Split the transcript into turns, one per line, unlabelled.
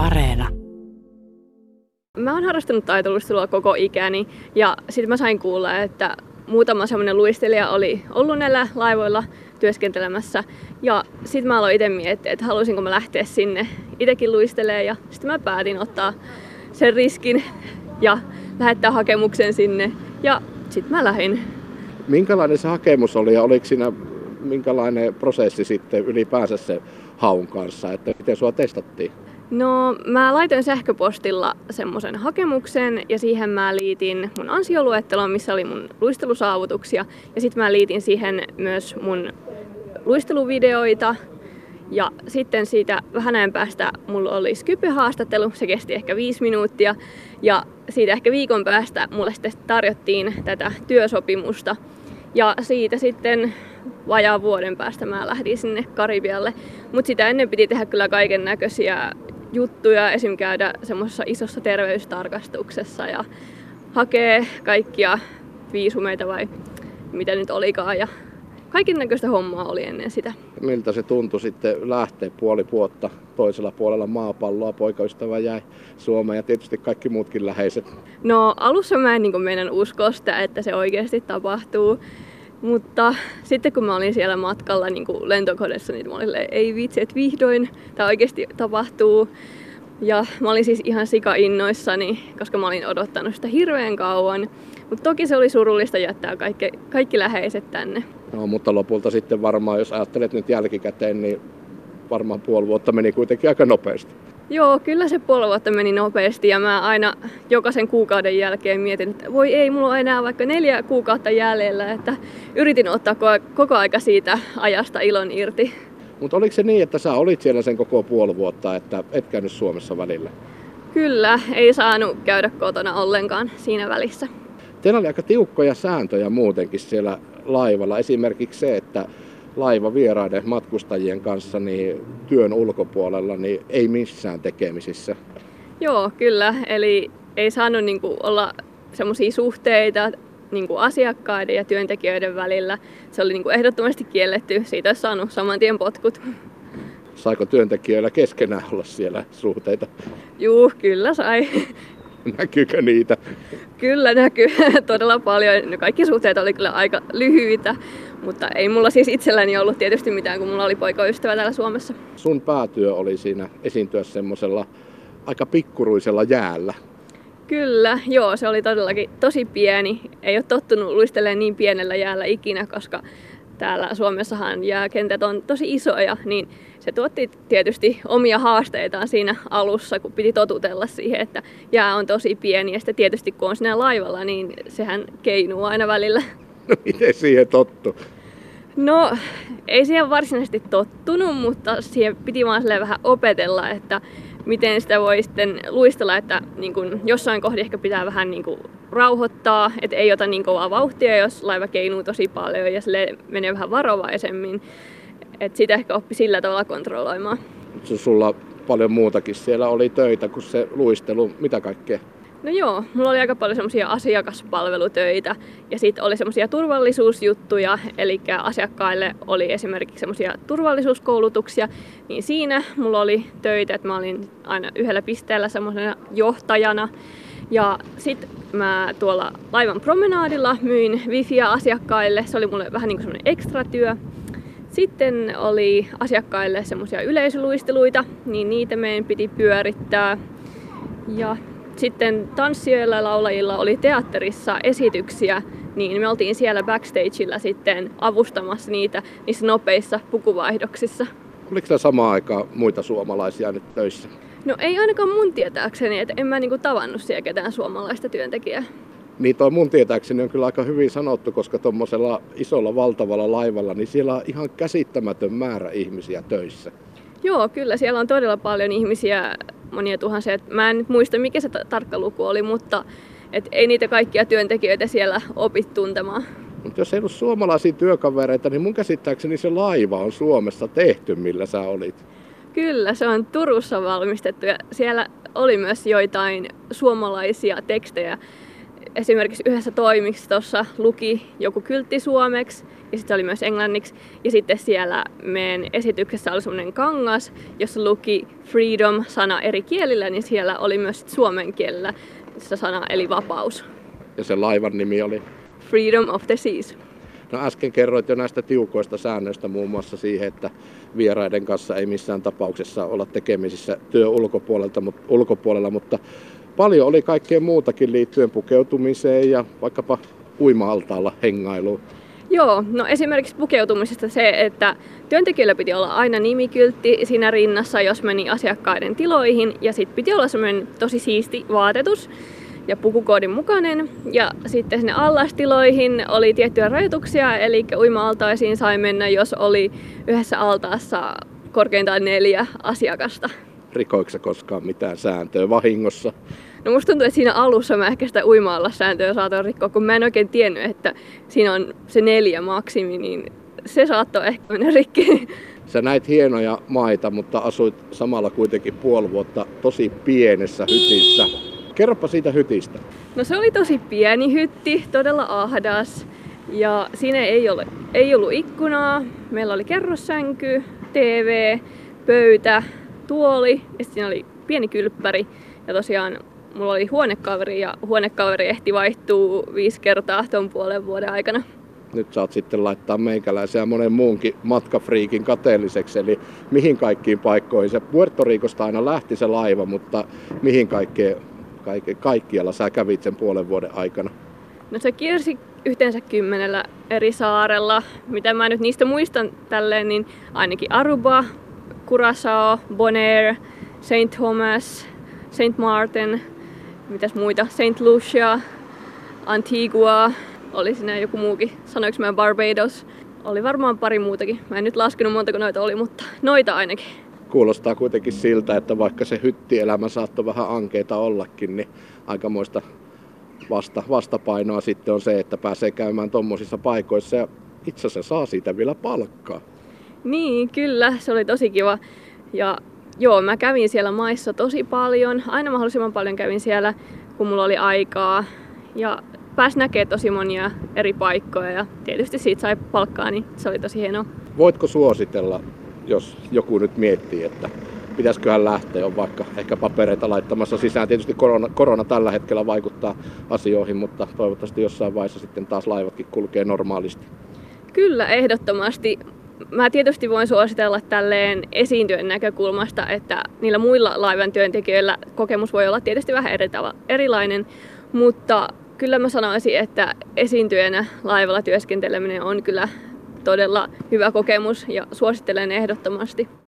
Areena.
Mä oon harrastanut taitoluistelua koko ikäni ja sitten mä sain kuulla, että muutama semmoinen luistelija oli ollut näillä laivoilla työskentelemässä. Ja sitten mä aloin itse miettiä, että haluaisinko mä lähteä sinne itsekin luistelemaan ja sitten mä päätin ottaa sen riskin ja lähettää hakemuksen sinne ja sitten mä lähdin.
Minkälainen se hakemus oli ja oliko siinä minkälainen prosessi sitten ylipäänsä se haun kanssa, että miten sua testattiin?
No mä laitoin sähköpostilla semmoisen hakemuksen ja siihen mä liitin mun ansioluettelon, missä oli mun luistelusaavutuksia. Ja sitten mä liitin siihen myös mun luisteluvideoita. Ja sitten siitä vähän ajan päästä mulla oli Skype-haastattelu, se kesti ehkä viisi minuuttia. Ja siitä ehkä viikon päästä mulle sitten tarjottiin tätä työsopimusta. Ja siitä sitten vajaa vuoden päästä mä lähdin sinne Karibialle. Mutta sitä ennen piti tehdä kyllä kaiken näköisiä juttuja, esim. käydä semmoisessa isossa terveystarkastuksessa ja hakee kaikkia viisumeita vai mitä nyt olikaan. Ja kaiken näköistä hommaa oli ennen sitä.
Miltä se tuntui sitten lähteä puoli vuotta toisella puolella maapalloa? Poikaystävä jäi Suomeen ja tietysti kaikki muutkin läheiset.
No alussa mä en niin meidän uskoa sitä, että se oikeasti tapahtuu. Mutta sitten kun mä olin siellä matkalla niin kuin lentokoneessa, niin mä olin ei vitsi, että vihdoin tämä oikeasti tapahtuu. Ja mä olin siis ihan sika innoissani, koska mä olin odottanut sitä hirveän kauan. Mutta toki se oli surullista jättää kaikki, kaikki läheiset tänne.
No, mutta lopulta sitten varmaan, jos ajattelet nyt jälkikäteen, niin varmaan puoli vuotta meni kuitenkin aika nopeasti.
Joo, kyllä se puoli vuotta meni nopeasti ja mä aina jokaisen kuukauden jälkeen mietin, että voi ei, mulla on enää vaikka neljä kuukautta jäljellä, että yritin ottaa koko aika siitä ajasta ilon irti.
Mutta oliko se niin, että sä olit siellä sen koko puoli vuotta, että et käynyt Suomessa välillä?
Kyllä, ei saanut käydä kotona ollenkaan siinä välissä.
Teillä oli aika tiukkoja sääntöjä muutenkin siellä laivalla. Esimerkiksi se, että laiva vieraiden matkustajien kanssa niin työn ulkopuolella niin ei missään tekemisissä.
Joo, kyllä. Eli ei saanut niin kuin, olla semmoisia suhteita niin kuin asiakkaiden ja työntekijöiden välillä. Se oli niin kuin, ehdottomasti kielletty. Siitä olisi saanut saman tien potkut.
Saiko työntekijöillä keskenään olla siellä suhteita?
Juu, kyllä sai.
Näkyykö niitä?
Kyllä näkyy todella paljon. Kaikki suhteet oli kyllä aika lyhyitä, mutta ei mulla siis itselläni ollut tietysti mitään, kun mulla oli poikaystävä täällä Suomessa.
Sun päätyö oli siinä esiintyä semmoisella aika pikkuruisella jäällä.
Kyllä, joo, se oli todellakin tosi pieni. Ei ole tottunut luistelemaan niin pienellä jäällä ikinä, koska täällä Suomessahan jääkentät on tosi isoja, niin se tuotti tietysti omia haasteitaan siinä alussa, kun piti totutella siihen, että jää on tosi pieni. Ja sitten tietysti kun on siinä laivalla, niin sehän keinuu aina välillä.
No miten siihen tottu?
No, ei siihen varsinaisesti tottunut, mutta siihen piti vaan vähän opetella, että miten sitä voi sitten luistella, että niin kun jossain kohdassa ehkä pitää vähän niin kun rauhoittaa, että ei ota niin kovaa vauhtia, jos laiva keinuu tosi paljon ja sille menee vähän varovaisemmin. Että sitä ehkä oppi sillä tavalla kontrolloimaan.
Sulla paljon muutakin siellä oli töitä kuin se luistelu. Mitä kaikkea?
No joo, mulla oli aika paljon semmoisia asiakaspalvelutöitä ja sitten oli semmoisia turvallisuusjuttuja, eli asiakkaille oli esimerkiksi semmoisia turvallisuuskoulutuksia, niin siinä mulla oli töitä, että mä olin aina yhdellä pisteellä semmoisena johtajana. Ja sitten mä tuolla laivan promenaadilla myin wifiä asiakkaille, se oli mulle vähän niin kuin semmoinen ekstra työ. Sitten oli asiakkaille semmoisia yleisöluisteluita, niin niitä meidän piti pyörittää. Ja sitten tanssijoilla ja laulajilla oli teatterissa esityksiä, niin me oltiin siellä backstageilla sitten avustamassa niitä niissä nopeissa pukuvaihdoksissa.
Oliko siellä samaan aikaan muita suomalaisia nyt töissä?
No ei ainakaan mun tietääkseni, että en mä niinku tavannut siellä ketään suomalaista työntekijää.
Niin toi mun tietääkseni on kyllä aika hyvin sanottu, koska tuommoisella isolla valtavalla laivalla, niin siellä on ihan käsittämätön määrä ihmisiä töissä.
Joo, kyllä siellä on todella paljon ihmisiä monia tuhansia. Mä en nyt muista, mikä se tarkka luku oli, mutta et ei niitä kaikkia työntekijöitä siellä opi tuntemaan.
Mutta jos ei ollut suomalaisia työkavereita, niin mun käsittääkseni se laiva on Suomessa tehty, millä sä olit.
Kyllä, se on Turussa valmistettu ja siellä oli myös joitain suomalaisia tekstejä. Esimerkiksi yhdessä toimistossa luki joku kyltti suomeksi ja sitten se oli myös englanniksi. Ja sitten siellä meidän esityksessä oli semmoinen kangas, jossa luki freedom-sana eri kielillä, niin siellä oli myös suomen kielellä se sana eli vapaus.
Ja se laivan nimi oli?
Freedom of the Seas.
No äsken kerroit jo näistä tiukoista säännöistä muun muassa siihen, että vieraiden kanssa ei missään tapauksessa olla tekemisissä työ ulkopuolelta, mutta, ulkopuolella, mutta paljon oli kaikkea muutakin liittyen pukeutumiseen ja vaikkapa uima-altaalla hengailuun.
Joo, no esimerkiksi pukeutumisesta se, että työntekijöillä piti olla aina nimikyltti siinä rinnassa, jos meni asiakkaiden tiloihin, ja sitten piti olla semmoinen tosi siisti vaatetus ja pukukoodin mukainen. Ja sitten sinne allastiloihin oli tiettyjä rajoituksia, eli uima-altaisiin sai mennä, jos oli yhdessä altaassa korkeintaan neljä asiakasta.
Rikoiko koskaan mitään sääntöä vahingossa?
No musta tuntuu, että siinä alussa mä ehkä sitä uima sääntöä saatoin rikkoa, kun mä en oikein tiennyt, että siinä on se neljä maksimi, niin se saattoi ehkä mennä rikki.
Sä näit hienoja maita, mutta asuit samalla kuitenkin puoli vuotta tosi pienessä hytissä. Kerropa siitä hytistä.
No se oli tosi pieni hytti, todella ahdas. Ja siinä ei, ole, ei ollut ikkunaa. Meillä oli kerrossänky, TV, pöytä, tuoli ja siinä oli pieni kylppäri. Ja tosiaan mulla oli huonekaveri ja huonekaveri ehti vaihtuu viisi kertaa tuon puolen vuoden aikana.
Nyt saat sitten laittaa meikäläisen ja monen muunkin matkafriikin kateelliseksi, eli mihin kaikkiin paikkoihin. Se Puerto Ricosta aina lähti se laiva, mutta mihin kaikkeen, kaikke, kaikkialla sä kävit sen puolen vuoden aikana?
No se kiersi yhteensä kymmenellä eri saarella. Mitä mä nyt niistä muistan tälleen, niin ainakin Aruba, Curaçao, Bonaire, Saint Thomas, Saint Martin, mitäs muita, Saint Lucia, Antigua, oli siinä joku muukin, sanoiko mä Barbados. Oli varmaan pari muutakin. Mä en nyt laskenut montako noita oli, mutta noita ainakin.
Kuulostaa kuitenkin siltä, että vaikka se hyttielämä saattoi vähän ankeita ollakin, niin aikamoista vasta, vastapainoa sitten on se, että pääsee käymään tuommoisissa paikoissa ja itse asiassa saa siitä vielä palkkaa.
Niin, kyllä, se oli tosi kiva. Ja joo, mä kävin siellä maissa tosi paljon. Aina mahdollisimman paljon kävin siellä, kun mulla oli aikaa. Ja pääsi näkemään tosi monia eri paikkoja ja tietysti siitä sai palkkaa, niin se oli tosi hienoa.
Voitko suositella, jos joku nyt miettii, että pitäisiköhän lähteä, on vaikka ehkä papereita laittamassa sisään. Tietysti korona, korona tällä hetkellä vaikuttaa asioihin, mutta toivottavasti jossain vaiheessa sitten taas laivatkin kulkee normaalisti.
Kyllä, ehdottomasti mä tietysti voin suositella tälleen esiintyön näkökulmasta, että niillä muilla laivan työntekijöillä kokemus voi olla tietysti vähän erilainen, mutta kyllä mä sanoisin, että esiintyjänä laivalla työskenteleminen on kyllä todella hyvä kokemus ja suosittelen ehdottomasti.